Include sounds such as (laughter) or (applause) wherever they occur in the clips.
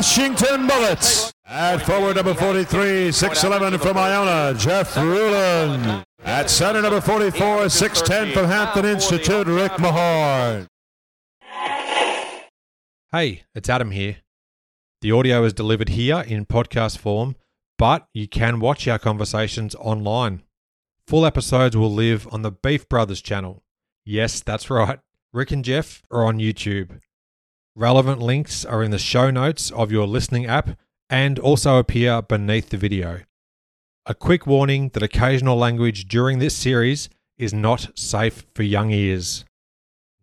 Washington Bullets. At forward number 43, 6'11 from Iona, Jeff Ruland. At center number 44, 6'10 from Hampton Institute, Rick Mahorn. Hey, it's Adam here. The audio is delivered here in podcast form, but you can watch our conversations online. Full episodes will live on the Beef Brothers channel. Yes, that's right. Rick and Jeff are on YouTube. Relevant links are in the show notes of your listening app and also appear beneath the video. A quick warning that occasional language during this series is not safe for young ears.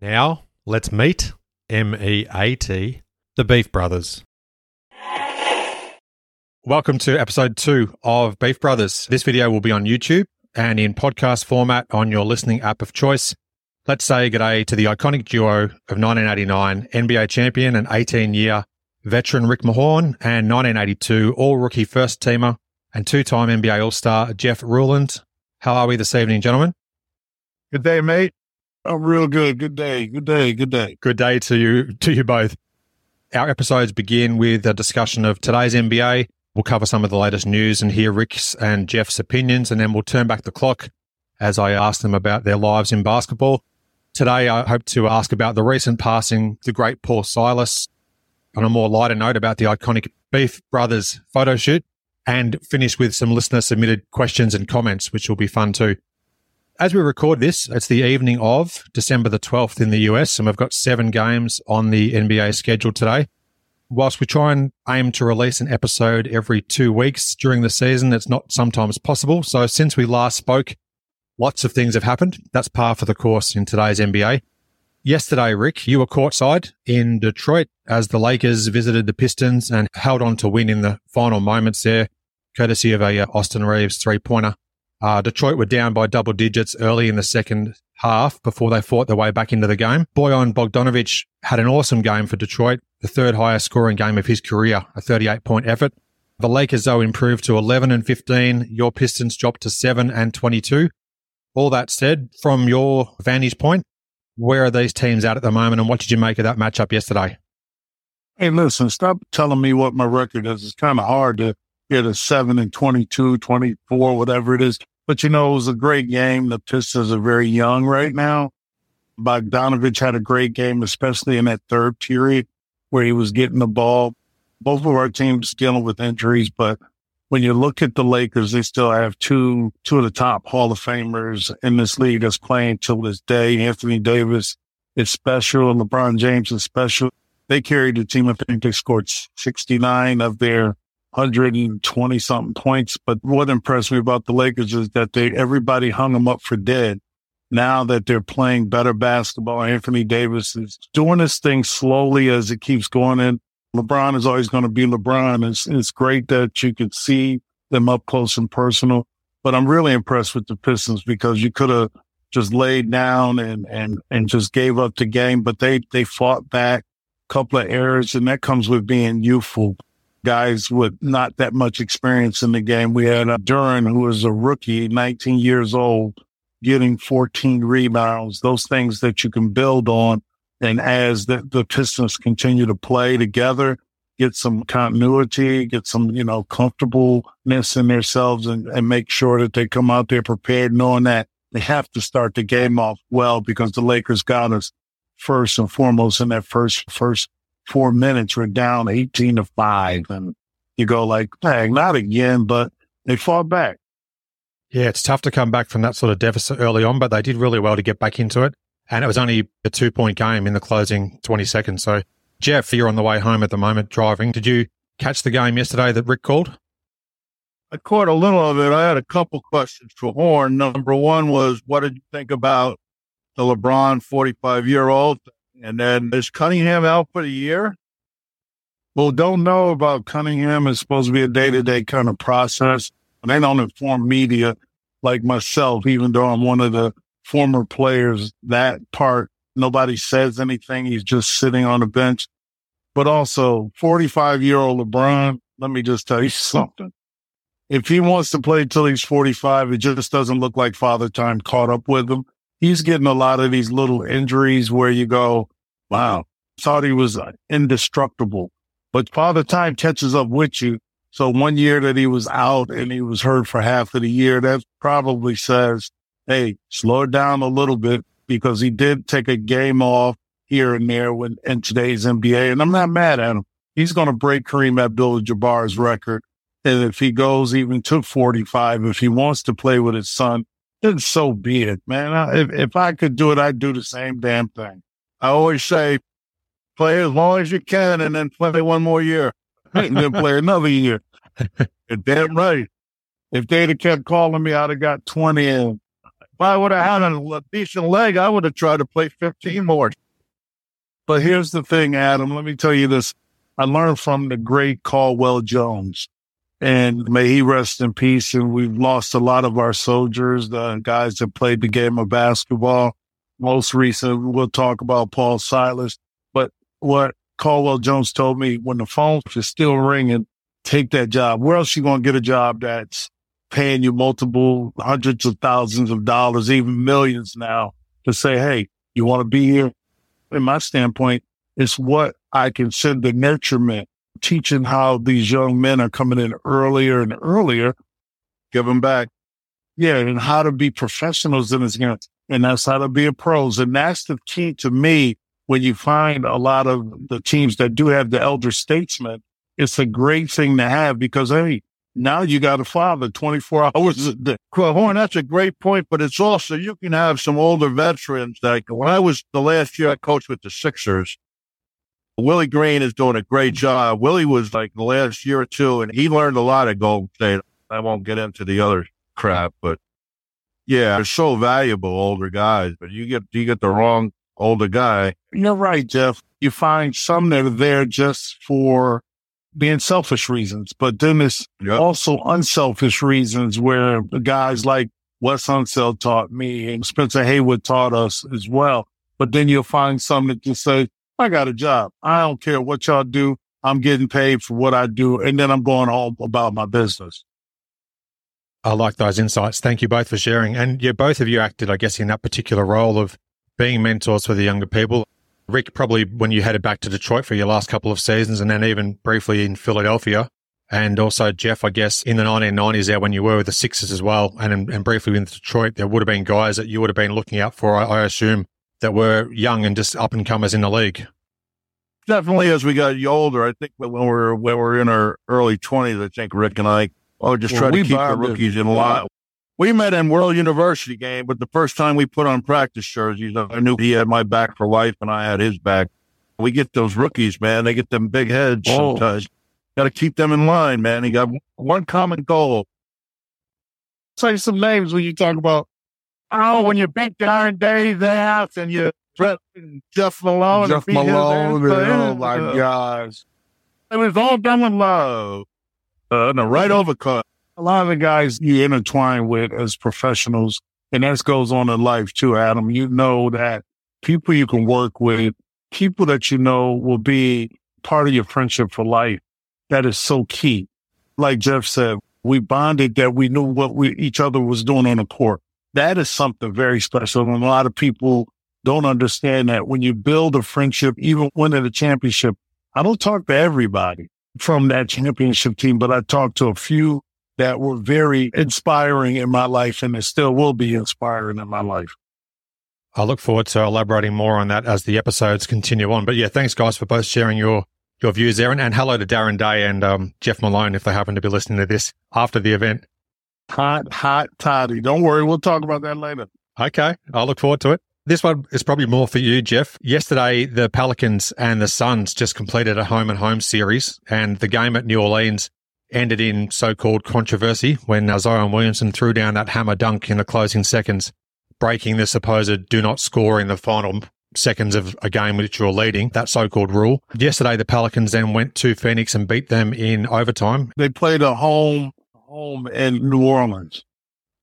Now, let's meet M E A T, the Beef Brothers. Welcome to episode two of Beef Brothers. This video will be on YouTube and in podcast format on your listening app of choice. Let's say good day to the iconic duo of 1989 NBA champion and 18 year veteran Rick Mahorn and 1982 all rookie first teamer and two time NBA All Star Jeff Ruland. How are we this evening, gentlemen? Good day, mate. I'm real good. Good day. Good day. Good day. Good day to you, to you both. Our episodes begin with a discussion of today's NBA. We'll cover some of the latest news and hear Rick's and Jeff's opinions, and then we'll turn back the clock as I ask them about their lives in basketball. Today, I hope to ask about the recent passing, the great Paul Silas, on a more lighter note about the iconic Beef Brothers photo shoot, and finish with some listener submitted questions and comments, which will be fun too. As we record this, it's the evening of December the 12th in the US, and we've got seven games on the NBA schedule today. Whilst we try and aim to release an episode every two weeks during the season, it's not sometimes possible. So since we last spoke, Lots of things have happened. That's par for the course in today's NBA. Yesterday, Rick, you were courtside in Detroit as the Lakers visited the Pistons and held on to win in the final moments there, courtesy of a uh, Austin Reaves three pointer. Uh, Detroit were down by double digits early in the second half before they fought their way back into the game. Bojan Bogdanovic had an awesome game for Detroit, the third highest scoring game of his career, a 38 point effort. The Lakers, though, improved to 11 and 15. Your Pistons dropped to 7 and 22. All that said, from your vantage point, where are these teams at at the moment and what did you make of that matchup yesterday? Hey, listen, stop telling me what my record is. It's kind of hard to get a 7 and 22, 24, whatever it is. But you know, it was a great game. The Pistons are very young right now. Bogdanovic had a great game, especially in that third period where he was getting the ball. Both of our teams dealing with injuries, but when you look at the Lakers, they still have two two of the top Hall of Famers in this league that's playing till this day. Anthony Davis is special, and LeBron James is special. They carried the team. I think they scored 69 of their 120 something points. But what impressed me about the Lakers is that they everybody hung them up for dead. Now that they're playing better basketball, Anthony Davis is doing this thing slowly as it keeps going in. LeBron is always going to be LeBron. It's, it's great that you could see them up close and personal, but I'm really impressed with the Pistons because you could have just laid down and, and, and just gave up the game, but they, they fought back a couple of errors and that comes with being youthful guys with not that much experience in the game. We had uh, Duren, who was a rookie, 19 years old, getting 14 rebounds, those things that you can build on and as the, the Pistons continue to play together, get some continuity, get some, you know, comfortableness in themselves and, and make sure that they come out there prepared, knowing that they have to start the game off well because the Lakers got us first and foremost in that first, first four minutes. We're down 18 to five and you go like, dang, not again, but they fought back. Yeah, it's tough to come back from that sort of deficit early on, but they did really well to get back into it. And it was only a two point game in the closing 20 seconds. So, Jeff, you're on the way home at the moment driving. Did you catch the game yesterday that Rick called? I caught a little of it. I had a couple questions for Horn. Number one was, what did you think about the LeBron 45 year old? And then is Cunningham out for the year? Well, don't know about Cunningham. It's supposed to be a day to day kind of process. They don't inform media like myself, even though I'm one of the former players, that part, nobody says anything. He's just sitting on the bench. But also 45 year old LeBron, let me just tell you (laughs) something. If he wants to play till he's 45, it just doesn't look like father time caught up with him. He's getting a lot of these little injuries where you go, wow, thought he was uh, indestructible. But father time catches up with you. So one year that he was out and he was hurt for half of the year, that probably says, Hey, slow it down a little bit because he did take a game off here and there when in today's NBA. And I'm not mad at him. He's going to break Kareem Abdul-Jabbar's record. And if he goes even to 45, if he wants to play with his son, then so be it, man. I, if, if I could do it, I'd do the same damn thing. I always say, play as long as you can and then play one more year and then play (laughs) another year. You're damn right. If they'd have kept calling me, I'd have got 20 in. If I would have had a decent leg, I would have tried to play 15 more. But here's the thing, Adam. Let me tell you this. I learned from the great Caldwell Jones and may he rest in peace. And we've lost a lot of our soldiers, the guys that played the game of basketball. Most recent, we'll talk about Paul Silas. But what Caldwell Jones told me when the phone is still ringing, take that job. Where else you going to get a job that's paying you multiple hundreds of thousands of dollars, even millions now to say, Hey, you want to be here? In my standpoint, it's what I consider the nurturement, teaching how these young men are coming in earlier and earlier, give them back. Yeah. And how to be professionals in this game. And that's how to be a pros. And that's the key to me when you find a lot of the teams that do have the elder statesmen. It's a great thing to have because, hey, now you got a father 24 (laughs) hours a day. Horn, that's a great point, but it's also, you can have some older veterans. Like when I was the last year I coached with the Sixers, Willie Green is doing a great job. Willie was like the last year or two and he learned a lot at Golden State. I won't get into the other crap, but yeah, they're so valuable, older guys, but you get, you get the wrong older guy. You're right, Jeff. You find some that are there just for being selfish reasons, but then there's Yep. also unselfish reasons where the guys like Wes Unseld taught me and Spencer Haywood taught us as well. But then you'll find some that just say, I got a job. I don't care what y'all do. I'm getting paid for what I do. And then I'm going home about my business. I like those insights. Thank you both for sharing. And yeah, both of you acted, I guess, in that particular role of being mentors for the younger people. Rick, probably when you headed back to Detroit for your last couple of seasons and then even briefly in Philadelphia. And also Jeff, I guess in the 1990s there when you were with the Sixers as well and, and briefly in Detroit, there would have been guys that you would have been looking out for, I, I assume, that were young and just up and comers in the league. Definitely as we got older, I think when we were, when we were in our early twenties, I think Rick and I, oh, just Well, try to keep the rookies in line. We met in World University game, but the first time we put on practice jerseys, I knew he had my back for life and I had his back. We get those rookies, man. They get them big heads Oh. sometimes. Got to keep them in line, man. He got one common goal. Say some names when you talk about, oh, when you beat Darren Daye's ass and you Brett Jeff Malone. and Jeff beat his Malone, and, oh my Uh, gosh. It was all done with love. Uh, no, right overcut. A lot of the guys you intertwine with as professionals, and that goes on in life too, Adam. You know that people you can work with, people that you know will be part of your friendship for life. That is so key. Like Jeff said, we bonded that we knew what we each other was doing on the court. That is something very special. And a lot of people don't understand that when you build a friendship, even winning a championship, I don't talk to everybody from that championship team, but I talk to a few that were very inspiring in my life and it still will be inspiring in my life. I look forward to elaborating more on that as the episodes continue on. But yeah, thanks guys for both sharing your your views there. And, hello to Darren Daye and um, Jeff Malone if they happen to be listening to this after the event. Hot, hot toddy. Don't worry. We'll talk about that later. Okay, I'll look forward to it. This one is probably more for you, Jeff. Yesterday, the Pelicans and the Suns just completed a home and home series, and the game at New Orleans ended in so-called controversy when uh, Zion Williamson threw down that hammer dunk in the closing seconds, breaking the supposed do not score in the final seconds of a game which you're leading, that so-called rule. Yesterday, the Pelicans then went to Phoenix and beat them in overtime. They played a home, home in New Orleans.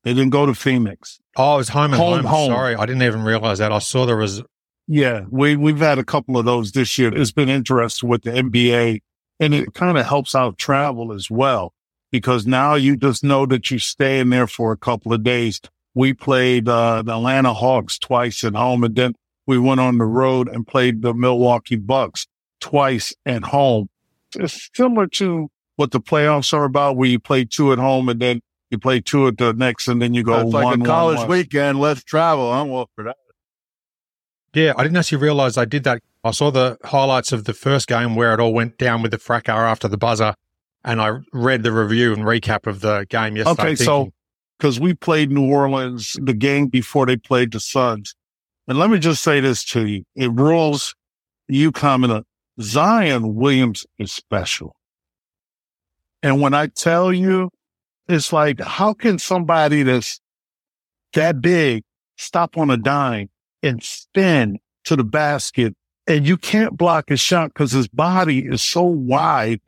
They didn't go to Phoenix. Oh, it was home and Home, home. home. Sorry, I didn't even realize that. I saw there was Yeah, we, we've had a couple of those this year. It's been interesting with the NBA and it kind of helps out travel as well because now you just know that you're staying there for a couple of days. We played uh, the Atlanta Hawks twice at home and then we went on the road and played the Milwaukee Bucks twice at home. it's similar to what the playoffs are about, where you play two at home and then you play two at the next, and then you go It's one, a college one. weekend. Let's travel. I'm all for that. Yeah, I didn't actually realize I did that. I saw the highlights of the first game where it all went down with the fracas after the buzzer, and I read the review and recap of the game yesterday. Okay, so because we played New Orleans the game before they played the Suns. And let me just say this to you. It rules you comment Zion Williams is special. And when I tell you, it's like, how can somebody that's that big stop on a dime and spin to the basket and you can't block his shot because his body is so wide.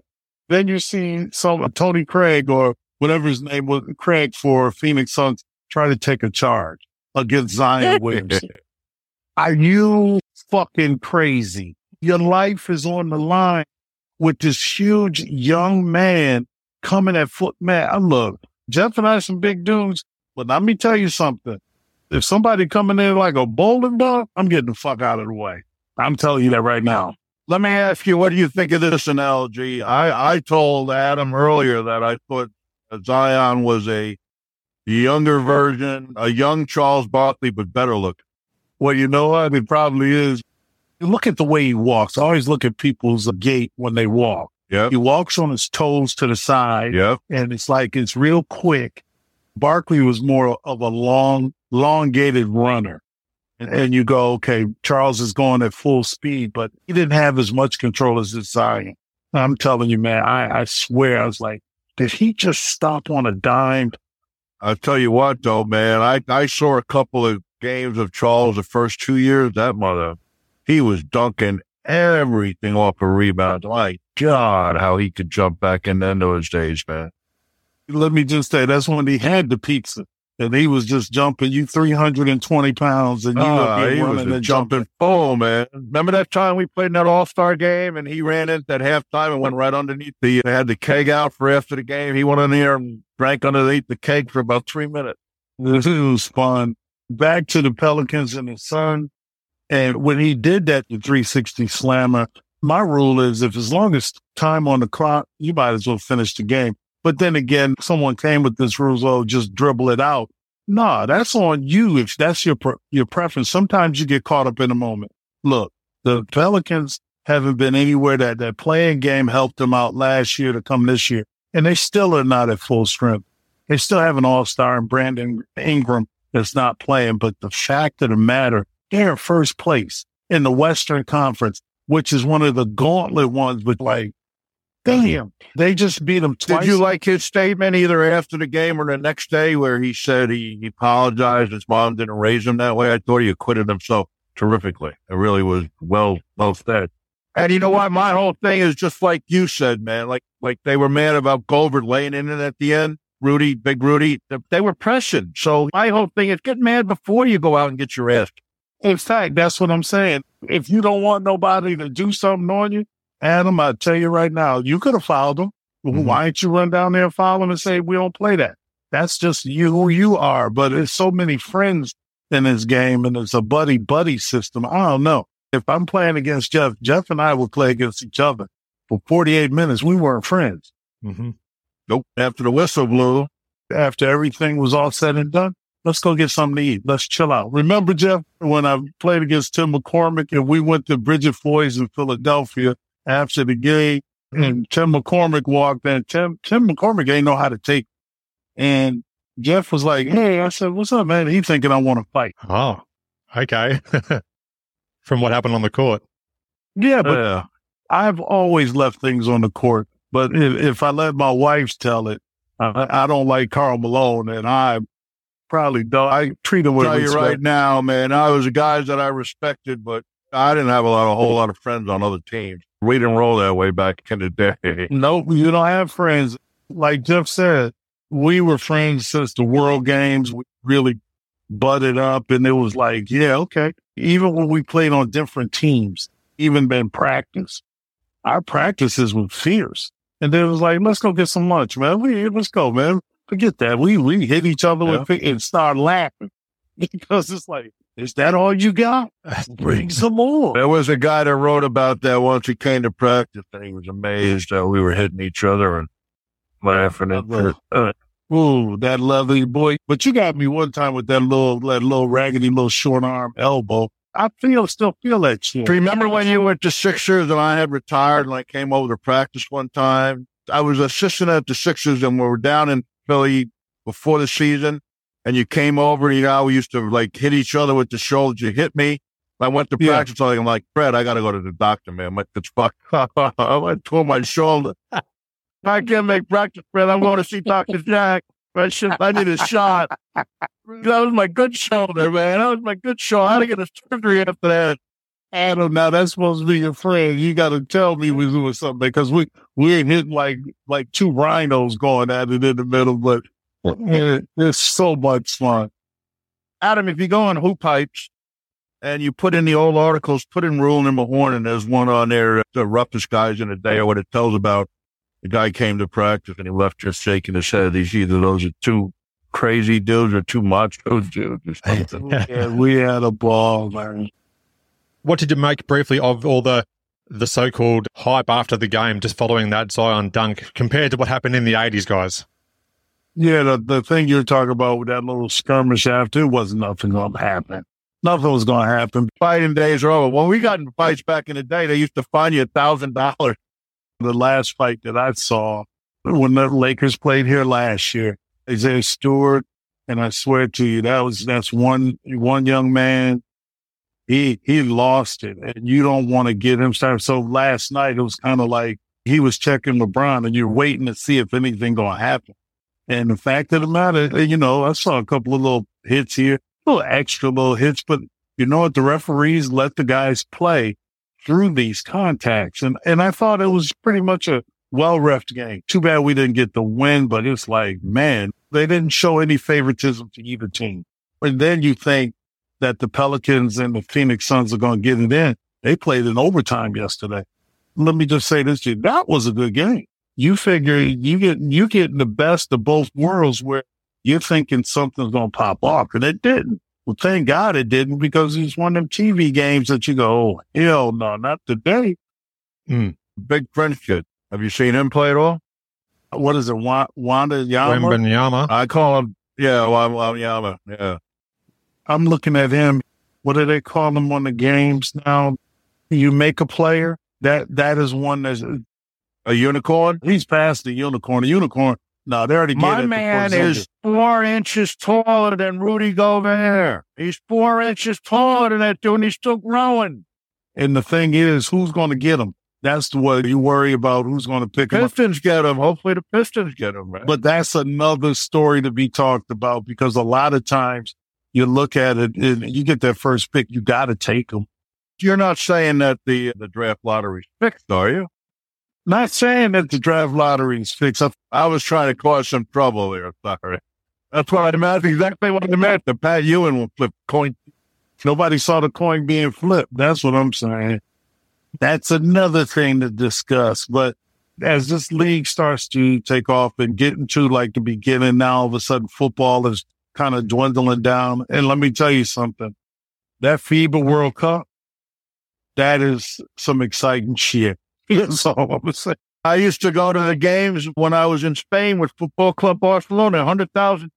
Then you see some uh, Tony Craig or whatever his name was, Craig for Phoenix Suns, try to take a charge against Zion (laughs) Williamson. Are you fucking crazy? Your life is on the line with this huge young man coming at foot. Man, I look, Jeff and I are some big dudes, but let me tell you something. If somebody coming in like a bowling ball, I'm getting the fuck out of the way. I'm telling you that right now. Let me ask you, what do you think of this analogy? I, I told Adam earlier that I thought Zion was a younger version, a young Charles Barkley, but better looking. Well, you know what? It probably is. You look at the way he walks. I always look at people's gait when they walk. Yep. He walks on his toes to the side. Yep. and it's like it's real quick. Barkley was more of a long, elongated runner. And, you go, okay, Charles is going at full speed, but he didn't have as much control as this Zion. I'm telling you, man, I, I swear, I was like, did he just stop on a dime? I'll tell you what, though, man, I, I saw a couple of games of Charles the first two years. That mother, he was dunking everything off a rebound. My God, how he could jump back in then those days, man. Let me just say, that's when he had the pizza. And he was just jumping you 320 pounds and you up oh, he here was running and jumping. jumping fool, man. Remember that time we played in that All Star game and he ran in at halftime and went right underneath the. Had the keg out for after the game. He went in there and drank underneath the keg for about three minutes. This was fun. Back to the Pelicans and the Sun. And when he did that, the 360 slammer, my rule is if as long as time on the clock, you might as well finish the game. But then again, someone came with this rule, oh, just dribble it out. Nah, that's on you if that's your pre- your preference. Sometimes you get caught up in the moment. Look, the Pelicans haven't been anywhere that that playing game helped them out last year to come this year, and they still are not at full strength. They still have an all star in Brandon Ingram that's not playing. But the fact of the matter, they're in first place in the Western Conference, which is one of the gauntlet ones. But like, damn, they just beat him twice. Did you like his statement either after the game or the next day where he said he, he apologized? His mom didn't raise him that way. I thought he acquitted himself terrifically. It really was well, well said. And you know what? My whole thing is just like you said, man. Like, like they were mad about Goldberg laying in it at the end. Rudy, big Rudy, they were pressing. So my whole thing is get mad before you go out and get your ass. In fact, that's what I'm saying. If you don't want nobody to do something on you, Adam, I tell you right now, you could have fouled them. Mhm. Why don't you run down there and foul them and say, we don't play that? That's just you who you are. But there's so many friends in this game and it's a buddy buddy system. I don't know. If I'm playing against Jeff, Jeff and I will play against each other for 48 minutes. We weren't friends. hmm Nope. After the whistle blew, After everything was all said and done, let's go get something to eat. Let's chill out. Remember, Jeff, when I played against Tim McCormick and we went to Bridget Floyd's in Philadelphia after the game and Tim McCormick walked in. Tim, Tim McCormick ain't know how to take. And Jeff was like, Hey, I said, what's up, man? He thinking I want to fight. Oh, okay. (laughs) From what happened on the court. Yeah, but yeah. I've always left things on the court. But if, if I let my wife tell it, I, I don't like Karl Malone and I probably don't. I treat him with tell you respect. right now, man, I was the guys that I respected, but I didn't have a lot, a whole lot of friends on other teams. We didn't roll that way back in the day. (laughs) Nope, you don't have friends. Like Jeff said, we were friends since the World Games. We really butted up, and it was like, yeah, okay. Even when we played on different teams, even in practice, our practices were fierce. And then it was like, let's go get some lunch, man. We let's go, man. Forget that. We we hit each other with and start laughing (laughs) because it's like Is that all you got? Bring some more. There was a guy that wrote about that once he came to practice and he was amazed that we were hitting each other and laughing at it. Uh, Ooh, that lovely boy. But you got me one time with that little, that little raggedy little short arm elbow. I feel, still feel that shit. Remember when you went to Sixers and I had retired and I came over to practice one time? I was assistant at the Sixers and we were down in Philly before the season and you came over and you know, we used to like hit each other with the shoulders. You hit me. I went to Yeah. practice. I'm like, Fred, I got to go to the doctor, man. My, it's fucked. (laughs) I tore my shoulder. (laughs) I can't make practice, Fred. I'm going to see Dr. Jack. I, should, I need a shot. (laughs) That was my good shoulder, man. That was my good shoulder. I had to get a surgery after that. Adam, now that's supposed to be your friend. You got to tell me we're doing something because we, we ain't hitting like, like two rhinos going at it in the middle, but it- it's so much fun. Adam, if you go on Hoop Pipes and you put in the old articles, put in rule number one, and there's one on there, uh, the roughest guys in the day, or what it tells about the guy came to practice and he left just shaking his head. He's either those are two crazy dudes or two macho dudes or something. Yeah, we had a ball, man. What did you make briefly of all the the so-called hype after the game, just following that Zion dunk, compared to what happened in the '80s, guys? Yeah, the, the thing you're talking about with that little skirmish after, it wasn't nothing going to happen. Nothing was going to happen. Fighting days are over. When we got in fights back in the day, they used to fine you a thousand dollars. The last fight that I saw when the Lakers played here last year, Isaiah Stewart, and I swear to you, that was, that's one, one young man. He, he lost it and you don't want to get him started. So last night it was kind of like he was checking LeBron and you're waiting to see if anything going to happen. And the fact of the matter, eh, you know, I saw a couple of little hits here, little extra little hits, but you know what? The referees let the guys play through these contacts. And, and I thought it was pretty much a well refed game. Too bad we didn't get the win, but it's like, man, they didn't show any favoritism to either team. And then you think that the Pelicans and the Phoenix Suns are going to get it in. They played in overtime yesterday. Let me just say this to you. That was a good game. You figure you get, you getting the best of both worlds where you're thinking something's going to pop off and it didn't. Well, thank God it didn't because it's one of them TV games that you go, oh, hell no, not today. Hmm. Big French kid. Have you seen him play at all? What is it? Wa- Wanda Yama? Wembanyama. I call him, yeah, yeah, yeah. I'm looking at him. What do they call him on the games now? You make a player. That that is one that's A unicorn? he's past the unicorn. The unicorn. No, they already get My it to man is four inches taller than Rudy Gobert. He's four inches taller than that dude, and he's still growing. And the thing is, who's going to get him? That's the what you worry about. Who's going to pick him up? Pistons get him. Hopefully, the Pistons get him, man. But that's another story to be talked about because a lot of times you look at it and you get that first pick, you got to take him. you're not saying that the the draft lottery's fixed, are you? Not saying that the draft lottery is fixed up. I was trying to cause some trouble there. Sorry. That's what I meant. Exactly what I meant. The Pat Ewing will flip coin. Nobody saw the coin being flipped. That's what I'm saying. That's another thing to discuss. But as this league starts to take off and get into like the beginning, now all of a sudden football is kind of dwindling down. And let me tell you something. That FIFA World Cup, that is some exciting shit. (laughs) That's all I'm say. I used to go to the games when I was in Spain with Football Club Barcelona. 100,000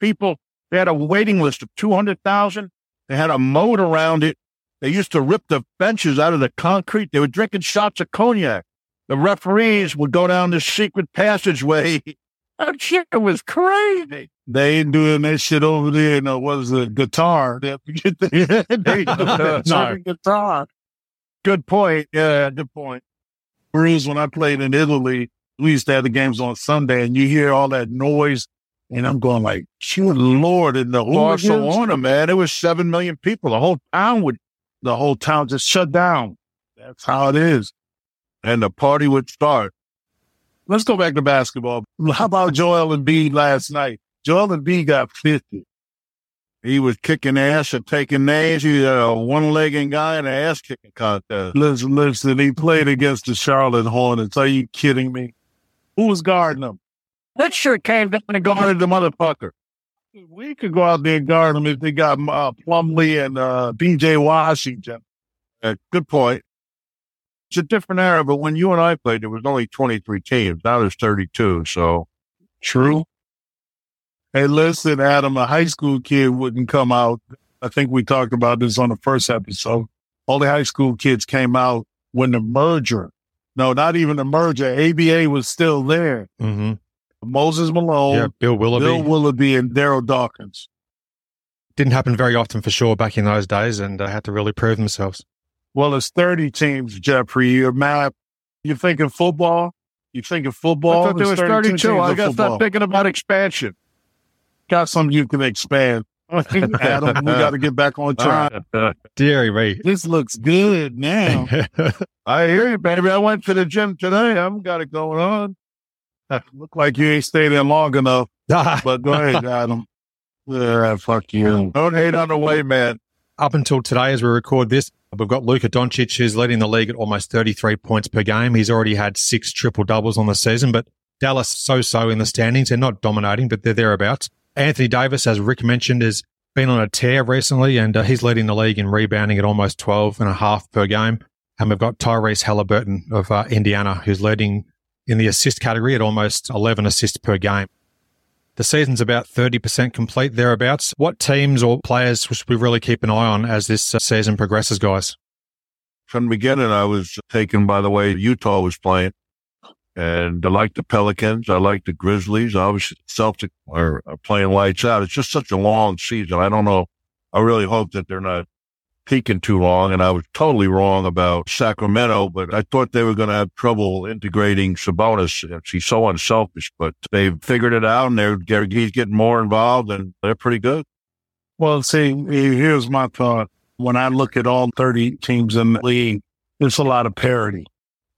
people. They had a waiting list of 200,000. They had a moat around it. They used to rip the benches out of the concrete. They were drinking shots of cognac. The referees would go down this secret passageway. (laughs) That shit was crazy. They ain't doing that shit over there. No, what is it? Qatar. (laughs) They have to get the, they that No. Qatar. Good point. Yeah, good point. Whereas when I played in Italy, we used to have the games on Sunday and you hear all that noise and I'm going like, good Lord, in the Barcelona, man, it was 7 million people. The whole town would, the whole town just shut down. That's how it is. and the party would start. Let's go back to basketball. How about Joel Embiid last night? Joel Embiid got 50. He was kicking ass and taking names. He was a one-legged guy in an ass-kicking contest. Listen, listen, he played against the Charlotte Hornets. Are you kidding me? Who was guarding him? That sure came down and guarded the motherfucker. We could go out there and guard them if they got uh, Plumlee and uh, PJ Washington. Uh, good point. It's a different era, but when you and I played, there was only 23 teams. Now there's 32. So true. Hey, listen, Adam, a high school kid wouldn't come out. I think we talked about this on the first episode. All the high school kids came out when the merger. No, not even the merger. ABA was still there. Mm-hmm. Moses Malone, yeah, Bill Willoughby, Bill Willoughby, and Darryl Dawkins. Didn't happen very often for sure back in those days, and uh, had to really prove themselves. Well, it's 30 teams, Jeffrey. You're mad. You're thinking football? You thinking football? I thought there was 32. I got to stop thinking about expansion. Got something you can expand. (laughs) Adam, we got to get back on track. Deary me. This looks good now. (laughs) I hear you, baby. I went to the gym today. I've got it going on. (laughs) Look like you ain't stayed in long enough. but go ahead, Adam. Yeah, fuck you. Don't hate on the way, man. Up until today, as we record this, we've got Luka Doncic, who's leading the league at almost 33 points per game. He's already had six triple doubles on the season, but Dallas so so in the standings. They're not dominating, but they're thereabouts. Anthony Davis, as Rick mentioned, has been on a tear recently, and uh, he's leading the league in rebounding at almost 12 and a half per game. And we've got Tyrese Halliburton of uh, Indiana, who's leading in the assist category at almost 11 assists per game. The season's about 30% complete, thereabouts. What teams or players should we really keep an eye on as this uh, season progresses, guys? From the beginning, I was taken by the way Utah was playing. And I like the Pelicans. I like the Grizzlies. Obviously, Celtics are, are uh, playing lights out. It's just such a long season. I don't know. I really hope that they're not peaking too long. And I was totally wrong about Sacramento, but I thought they were going to have trouble integrating Sabonis. He's so unselfish, but they've figured it out and they're, he's getting more involved and they're pretty good. Well, see, here's my thought. When I look at all 30 teams in the league, there's a lot of parity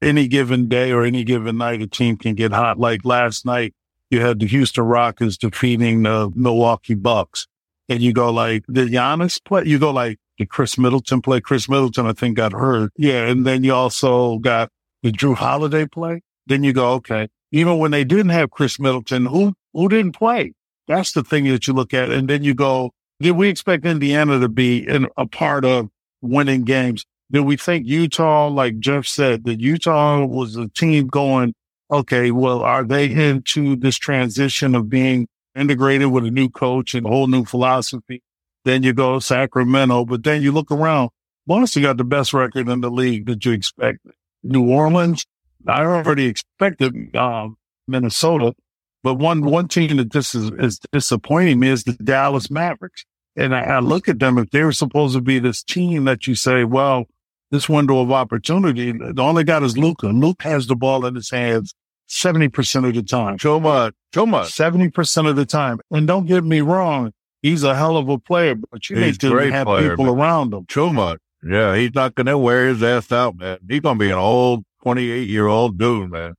any given day or any given night, a team can get hot. Like last night, you had the Houston Rockets defeating the Milwaukee Bucks. And you go like, did Giannis play? You go like, did Khris Middleton play? Khris Middleton, I think, got hurt. Yeah. And then you also got, did Jrue Holiday play? Then you go, okay. Even when they didn't have Khris Middleton, who, who didn't play? That's the thing that you look at. And then you go, did we expect Indiana to be in a part of winning games? Do we think Utah, like Jeff said, that Utah was a team going, okay, well, are they into this transition of being integrated with a new coach and a whole new philosophy? Then you go Sacramento, but then you look around. Boston got the best record in the league that you expect. New Orleans, I already expected um, Minnesota, but one one team that this is, is disappointing me is the Dallas Mavericks. And I, I look at them if they were supposed to be this team that you say, well, this window of opportunity. All they got is Luka. Luke has the ball in his hands 70% of the time. Choma, Choma. 70% of the time. And don't get me wrong. He's a hell of a player, but you he's need to have player, people man. around him. Choma. Yeah. He's not going to wear his ass out, man. He's going to be an old 28 year old dude, man.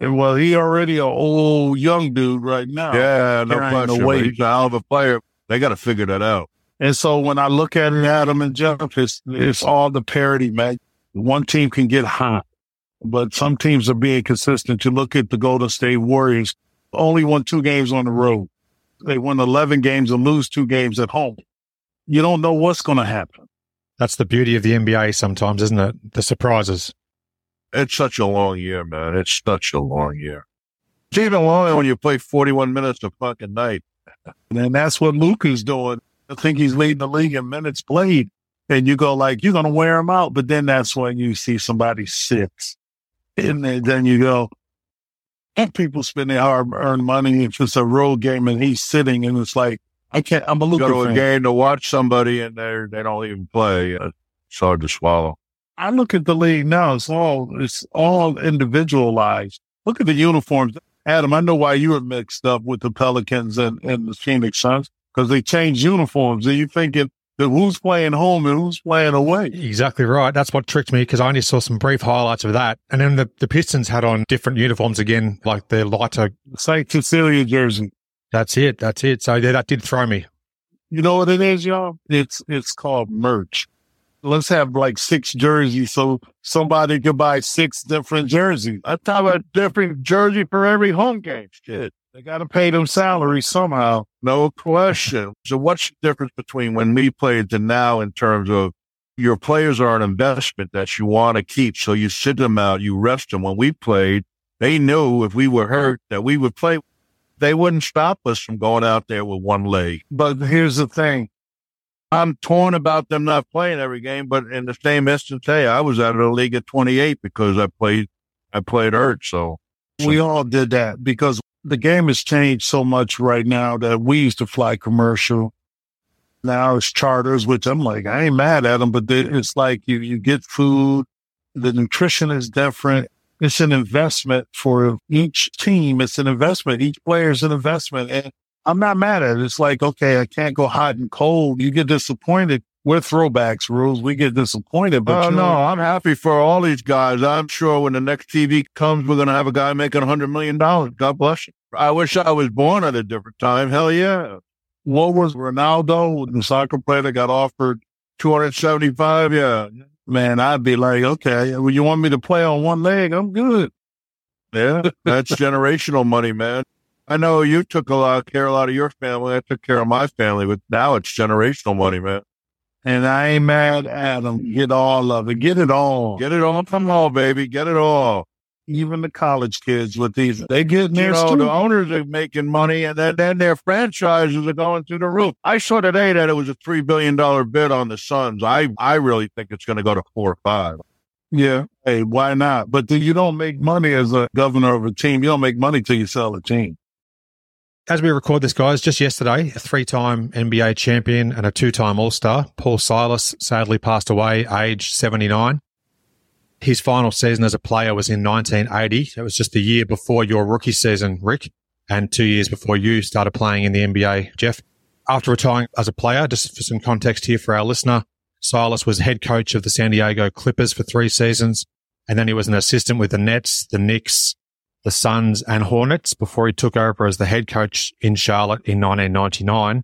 And well, he already a old young dude right now. Yeah, no question. He's a hell of a player. They got to figure that out. And so when I look at it, Adam and Jeff, it's, it's all the parity, man. One team can get hot, but some teams are being consistent. You look at the Golden State Warriors, only won two games on the road. They won 11 games and lose two games at home. You don't know what's going to happen. That's the beauty of the NBA sometimes, isn't it? The surprises. It's such a long year, man. It's such a long year. It's even longer when you play 41 minutes a fucking night. And that's what Luka's doing. I think he's leading the league in minutes played. And you go like, you're going to wear him out. But then that's when you see somebody six. And then you go, and people spend their hard earned money if it's a road game and he's sitting and it's like, I can't, I'm a little go to a game to watch somebody and they they don't even play. Uh, it's hard to swallow. I look at the league now. It's all, it's all individualized. Look at the uniforms. Adam, I know why you were mixed up with the Pelicans and, and the Phoenix Suns because they changed uniforms. And you thinking that who's playing home and who's playing away? Exactly right. That's what tricked me because I only saw some brief highlights of that. And then the, the Pistons had on different uniforms again, like their lighter St. Cecilia jersey. That's it. That's it. So yeah, that did throw me. You know what it is, y'all? It's it's called merch. Let's have like six jerseys so somebody could buy six different jerseys. I thought a different jersey for every home game. Shit. They got to pay them salaries somehow. No question. So what's the difference between when we played to now in terms of your players are an investment that you want to keep. So you sit them out, you rest them. When we played, they knew if we were hurt that we would play. They wouldn't stop us from going out there with one leg. But here's the thing. I'm torn about them not playing every game, but in the same instance, hey, I was out of the league at 28 because I played, I played hurt. So, so we all did that because the game has changed so much right now that we used to fly commercial. Now it's charters, which I'm like, I ain't mad at them, but it's like you, you get food. The nutrition is different. It's an investment for each team. It's an investment. Each player is an investment. And I'm not mad at it. It's like, okay, I can't go hot and cold. You get disappointed. We're throwbacks rules. We get disappointed. But oh, no, know, I'm happy for all these guys. I'm sure when the next TV comes, we're going to have a guy making a $100 million. God bless you. I wish I was born at a different time. Hell yeah. What was Ronaldo, the soccer player that got offered 275? Yeah. Man, I'd be like, okay, well, you want me to play on one leg? I'm good. Yeah. That's (laughs) generational money, man. I know you took a lot of care, a lot of your family. I took care of my family, but now it's generational money, man. And I ain't mad at them. Get all of it. Get it all. Get it all from all, baby. Get it all. Even the college kids with these, they get you know, the owners are making money and then, then their franchises are going through the roof. I saw today that it was a $3 billion bid on the Suns. I, I really think it's going to go to four or five. Yeah. Hey, why not? But you don't make money as a governor of a team. You don't make money till you sell a team as we record this, guys, just yesterday, a three time NBA champion and a two time All Star, Paul Silas, sadly passed away, age 79. His final season as a player was in 1980. It was just the year before your rookie season, Rick, and two years before you started playing in the NBA, Jeff. After retiring as a player, just for some context here for our listener, Silas was head coach of the San Diego Clippers for three seasons, and then he was an assistant with the Nets, the Knicks, the Suns and Hornets before he took over as the head coach in Charlotte in 1999.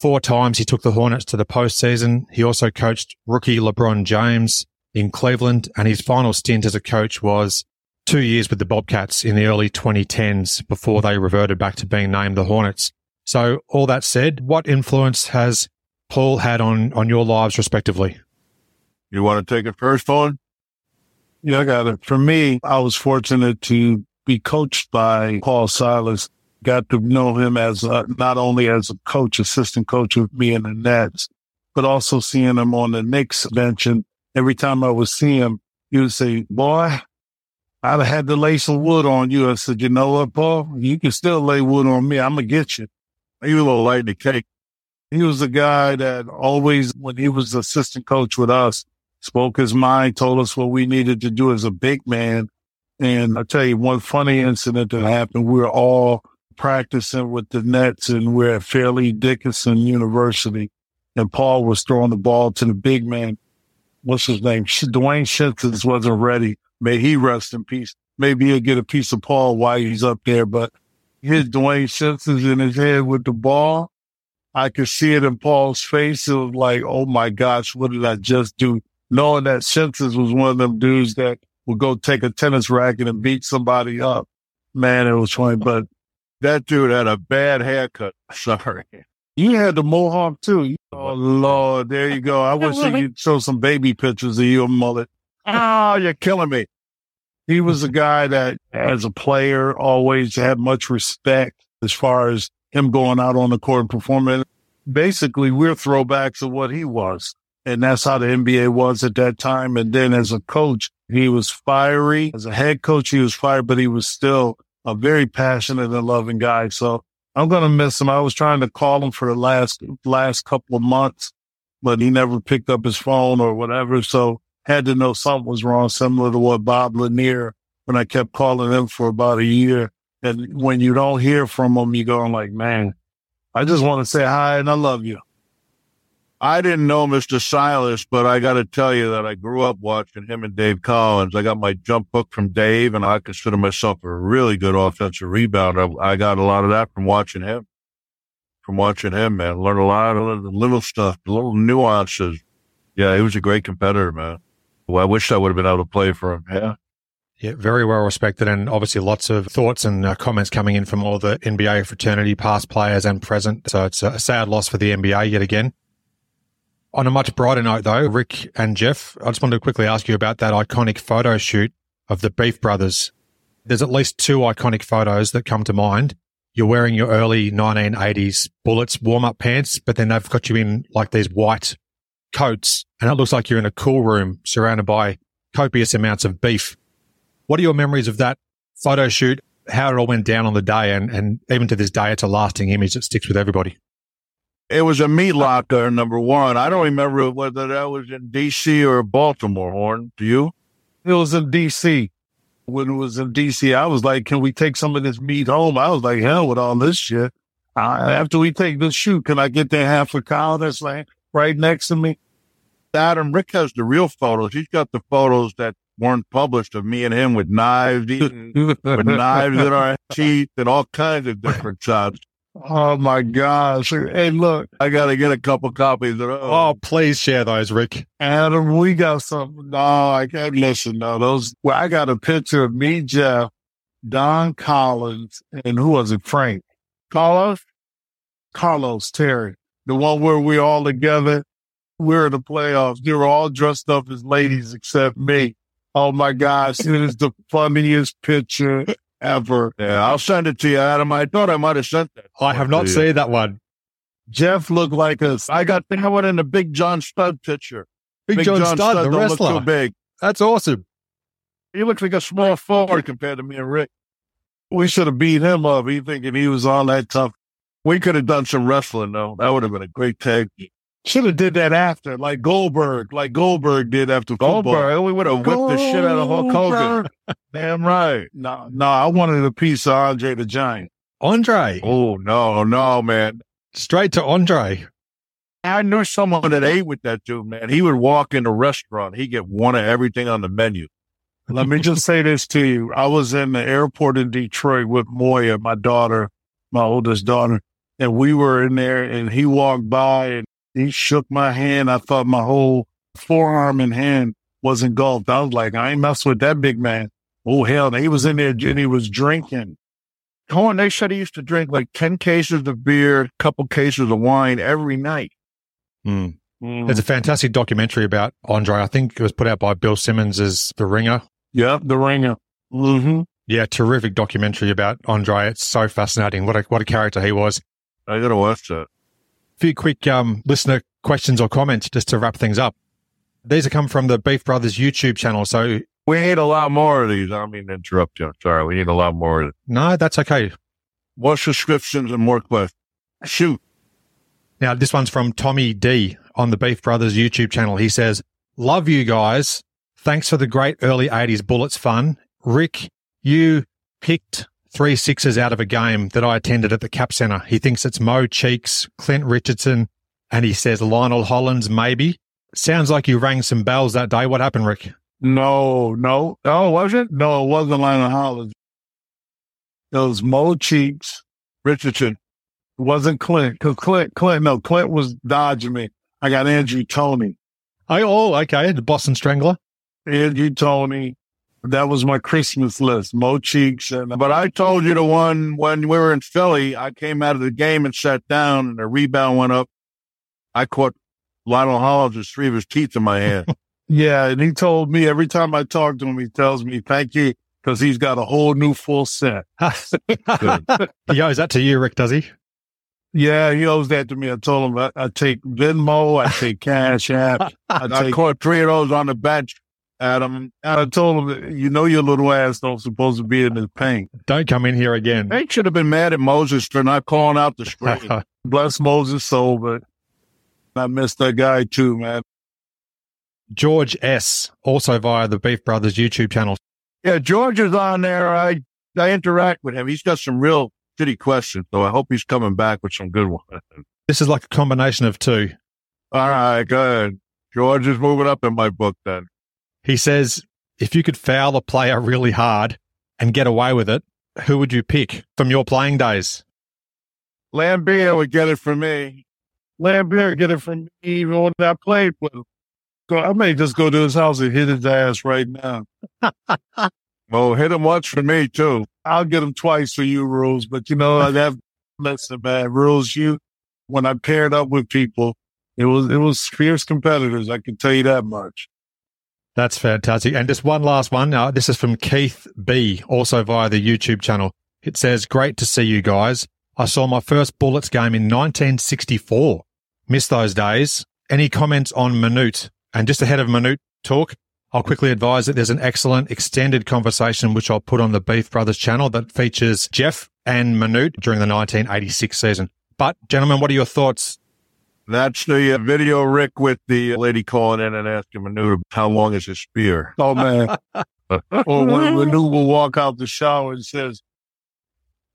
Four times he took the Hornets to the postseason. He also coached rookie LeBron James in Cleveland, and his final stint as a coach was two years with the Bobcats in the early 2010s before they reverted back to being named the Hornets. So, all that said, what influence has Paul had on, on your lives, respectively? You want to take it first, Vaughn? Yeah, I got it. For me, I was fortunate to be coached by Paul Silas. Got to know him as a, not only as a coach, assistant coach with me in the Nets, but also seeing him on the Knicks bench. And every time I would see him, he would say, boy, I'd have had to lay some wood on you. I said, you know what, Paul? You can still lay wood on me. I'm to get you. He was a little light in the cake. He was a guy that always, when he was assistant coach with us, spoke his mind, told us what we needed to do as a big man. And I tell you, one funny incident that happened, we were all practicing with the Nets and we're at Fairleigh Dickinson University. And Paul was throwing the ball to the big man. What's his name? Dwayne Schintzius wasn't ready. May he rest in peace. Maybe he'll get a piece of Paul while he's up there, but his Dwayne Schintzius in his head with the ball. I could see it in Paul's face. It was like, oh my gosh, what did I just do? Knowing that Simpsons was one of them dudes that would go take a tennis racket and beat somebody up. Man, it was funny, but that dude had a bad haircut. (laughs) Sorry. You had the mohawk too. Oh, oh Lord, there you go. I wish you'd show some baby pictures of your mullet. Oh, you're killing me. He was a guy that, as a player, always had much respect as far as him going out on the court and performing. Basically, we're throwbacks of what he was. And that's how the NBA was at that time. And then as a coach, he was fiery. As a head coach, he was fiery, but he was still a very passionate and loving guy. So I'm going to miss him. I was trying to call him for the last, last couple of months, but he never picked up his phone or whatever. So had to know something was wrong, similar to what Bob Lanier, when I kept calling him for about a year. And when you don't hear from him, you go I'm like, man, I just want to say hi and I love you. I didn't know Mr. Silas, but I got to tell you that I grew up watching him and Dave Cowens. I got my jump book from Dave, and I consider myself a really good offensive rebounder. I, got a lot of that from watching him. From watching him, man, learned a lot of little stuff, little nuances. Yeah, he was a great competitor, man. Well, I wish I would have been able to play for him. Yeah. Yeah, very well respected, and obviously lots of thoughts and uh, comments coming in from all the NBA fraternity, past players and present. So it's a sad loss for the NBA yet again. On a much brighter note, though, Rick and Jeff, I just wanted to quickly ask you about that iconic photo shoot of the Beef Brothers. There's at least two iconic photos that come to mind. You're wearing your early 1980s Bullets warm up pants, but then they've got you in like these white coats, and it looks like you're in a cool room surrounded by copious amounts of beef. What are your memories of that photo shoot? How it all went down on the day, and, and even to this day, it's a lasting image that sticks with everybody. It was a meat locker, number one. I don't remember whether that was in D.C. or Baltimore, Horn. Do you? It was in D.C. When it was in D.C., I was like, can we take some of this meat home? I was like, hell with all this shit. after we take this shoot, can I get that half a cow that's like right next to me? Adam Rick has the real photos. He's got the photos that weren't published of me and him with knives, eating, with knives in our (laughs) teeth and all kinds of different shots. Oh my gosh. Hey, look, I got to get a couple copies of those. Oh, please share those, Rick. Adam, we got something. No, I can't listen. No, those, well, I got a picture of me, Jeff, Don Collins, and who was it? Frank. Carlos? Carlos Terry. The one where we all together. We're in the playoffs. They were all dressed up as ladies except me. Oh my gosh, it is the funniest picture ever. Yeah, I'll send it to you, Adam. I thought I might have sent that. Oh, I have not seen that one. Jeff looked like a. I got that one in the Big John Studd picture. Big, Big John, John, Studd, Studd the wrestler. big. That's awesome. He looks like a small forward compared to me and Rick. We should have beat him up. He thinking he was all that tough. We could have done some wrestling though. That would have been a great tag. Should have did that after, like Goldberg, like Goldberg did after Goldberg. Oh, football. We would have whipped the shit out of Hulk Hogan. (laughs) Damn right. No, no, I wanted a piece of Andre the Giant. Andre. Oh no, no, man. Straight to Andre. I knew someone that ate with that dude, man. He would walk in a restaurant. He'd get one of everything on the menu. Let me just say this to you. I was in the airport in Detroit with Moya, my daughter, my oldest daughter, and we were in there and he walked by and he shook my hand. I thought my whole forearm and hand was engulfed. I was like, I ain't messing with that big man. Oh, hell. He was in there and he was drinking. Cohen, they said he used to drink like 10 cases of beer, a couple cases of wine every night. Mm. Mm. There's a fantastic documentary about Andre. I think it was put out by Bill Simmons as The Ringer. Yeah, The Ringer. Mm-hmm. Yeah, terrific documentary about Andre. It's so fascinating. What a, what a character he was. I got to watch that few quick um, listener questions or comments just to wrap things up. These are come from the Beef Brothers YouTube channel. So we need a lot more of these. I don't mean to interrupt you. Sorry. We need a lot more. No, that's okay. More subscriptions and more questions. Shoot. Now, this one's from Tommy D on the Beef Brothers YouTube channel. He says, Love you guys. Thanks for the great early 80s Bullets fun. Rick, you picked three sixes out of a game that I attended at the Cap Center. He thinks it's Mo Cheeks, Clint Richardson, and he says Lionel Hollins, maybe. Sounds like you rang some bells that day. What happened, Rick? No, no. Oh, was it? No, it wasn't Lionel Hollins. It was Mo Cheeks, Richardson. It wasn't Clint. Cause Clint, Clint, no, Clint was dodging me. I got Andrew Toney. I, Oh, okay. The Boston Strangler. Andrew Toney, that was my Christmas list, Mo Cheeks. And, but I told you the one when we were in Philly, I came out of the game and sat down and the rebound went up. I caught Lionel Hollins' three of his teeth in my hand. (laughs) yeah. And he told me every time I talk to him, he tells me, thank you. Cause he's got a whole new full set. (laughs) he owes that to you, Rick, does he? Yeah, he owes that to me. I told him I, I take Venmo, I take Cash App. (laughs) I, take, I caught three of those on the bench Adam. I told him, you know, your little ass don't supposed to be in the paint. Don't come in here again. They should have been mad at Moses for not calling out the screen. (laughs) Bless Moses' soul, but I missed that guy too, man. George S. also via the Beef Brothers YouTube channel. Yeah, George is on there. I I interact with him. He's got some real shitty questions, so I hope he's coming back with some good ones. This is like a combination of two. All right, good. George is moving up in my book then. He says, if you could foul a player really hard and get away with it, who would you pick from your playing days? Laimbeer would get it from me. Laimbeer get it from me even when I played with him. So I may just go to his house and hit his ass right now. Well, (laughs) oh, hit him once for me too. I'll get him twice for you, Rules. But you know, that listen, man, Rules, you when I paired up with people, it was it was fierce competitors. I can tell you that much. That's fantastic. And just one last one. Uh, this is from Keith B, also via the YouTube channel. It says, "Great to see you guys. I saw my first Bullets game in 1964. Missed those days. Any comments on Manute? And just ahead of Manute talk, I'll quickly advise that there's an excellent extended conversation which I'll put on the Beef Brothers channel that features Jeff and Manute during the 1986 season. But, gentlemen, what are your thoughts? That's the uh, video, Rick, with the lady calling in and asking Manute how long is his spear. Oh man. (laughs) or when Manute will walk out the shower and says,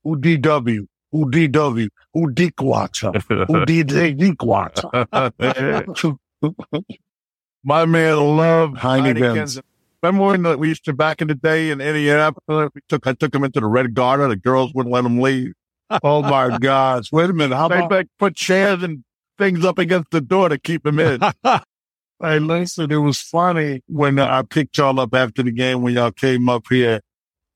"Who DW? Who DW? Who Dickwatcher? Who DJ Dickwatcher?" (laughs) My man loved Heinekens. Remember when we used to back in the day in Indianapolis? We took I took him into the Red Garter. The girls wouldn't let him leave. oh my gosh! Wait a minute. How They about put chairs and things up against the door to keep him in. (laughs) Hey, listen, it was funny when I picked y'all up after the game when y'all came up here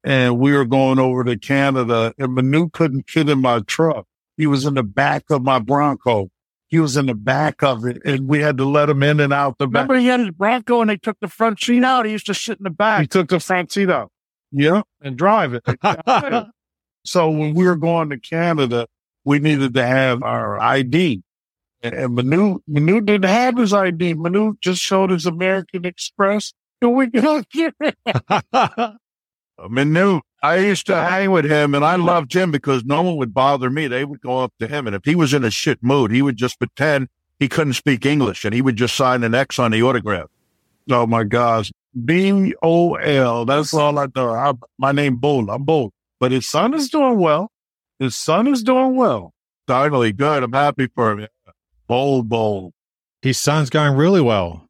and we were going over to Canada and Manute couldn't fit in my truck. He was in the back of my Bronco. He was in the back of it and we had to let him in and out the back. Remember he had his Bronco and they took the front seat out. He used to sit in the back. He took the front seat out. Yeah. And drive it. (laughs) So when we were going to Canada, we needed to have our ID. And, Manute, Manute didn't have his ID. Manute just showed his American Express. And we go get it. (laughs) Manute, I used to hang with him and I loved him because no one would bother me. They would go up to him. And if he was in a shit mood, he would just pretend he couldn't speak English and he would just sign an X on the autograph. Oh my gosh. B O L. That's all I know. I, my name Bull. I'm Bull. But his son is doing well. His son is doing well. Finally, good. I'm happy for him. Bowl bowl. His son's going really well.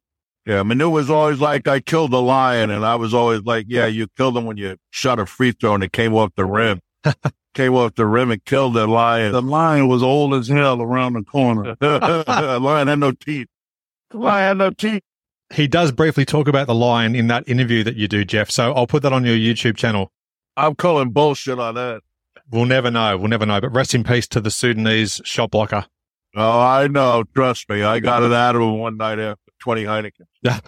Yeah, Manute was always like, I killed a lion. And I was always like, yeah, you killed him when you shot a free throw and it came off the rim. (laughs) came off the rim and killed the lion. The lion was old as hell around the corner. (laughs) the lion had no teeth. The lion had no teeth. He does briefly talk about the lion in that interview that you do, Jeff. So I'll put that on your YouTube channel. I'm calling bullshit on that. We'll never know. We'll never know. But rest in peace to the Sudanese shot blocker. Oh, I know. Trust me. I got it out of him one night after 20 Heineken. Yeah.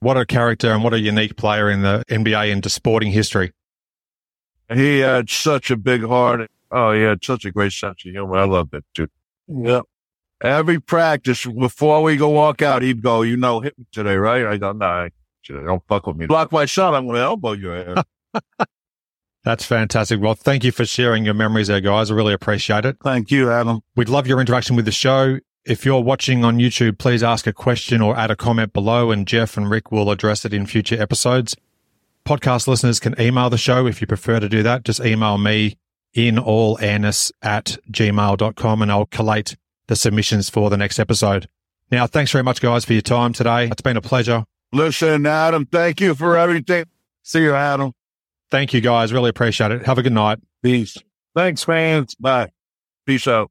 What a character and what a unique player in the NBA into sporting history. He had such a big heart. Oh, he had such a great sense of humor. I loved it, dude. Yep. Every practice, before we go walk out, he'd go, you know, hit me today, right? I go, no, nah, don't fuck with me. Block my shot, I'm going to elbow your ass. (laughs) That's fantastic. Well, thank you for sharing your memories there, guys. I really appreciate it. Thank you, Adam. We'd love your interaction with the show. If you're watching on YouTube, please ask a question or add a comment below, and Jeff and Rick will address it in future episodes. Podcast listeners can email the show if you prefer to do that. Just email me in all airness at gmail.com and I'll collate the submissions for the next episode. Now, thanks very much, guys, for your time today. It's been a pleasure. Listen, Adam, thank you for everything. See you, Adam. Thank you, guys. Really appreciate it. Have a good night. Peace. Thanks, fans. Bye. Peace out.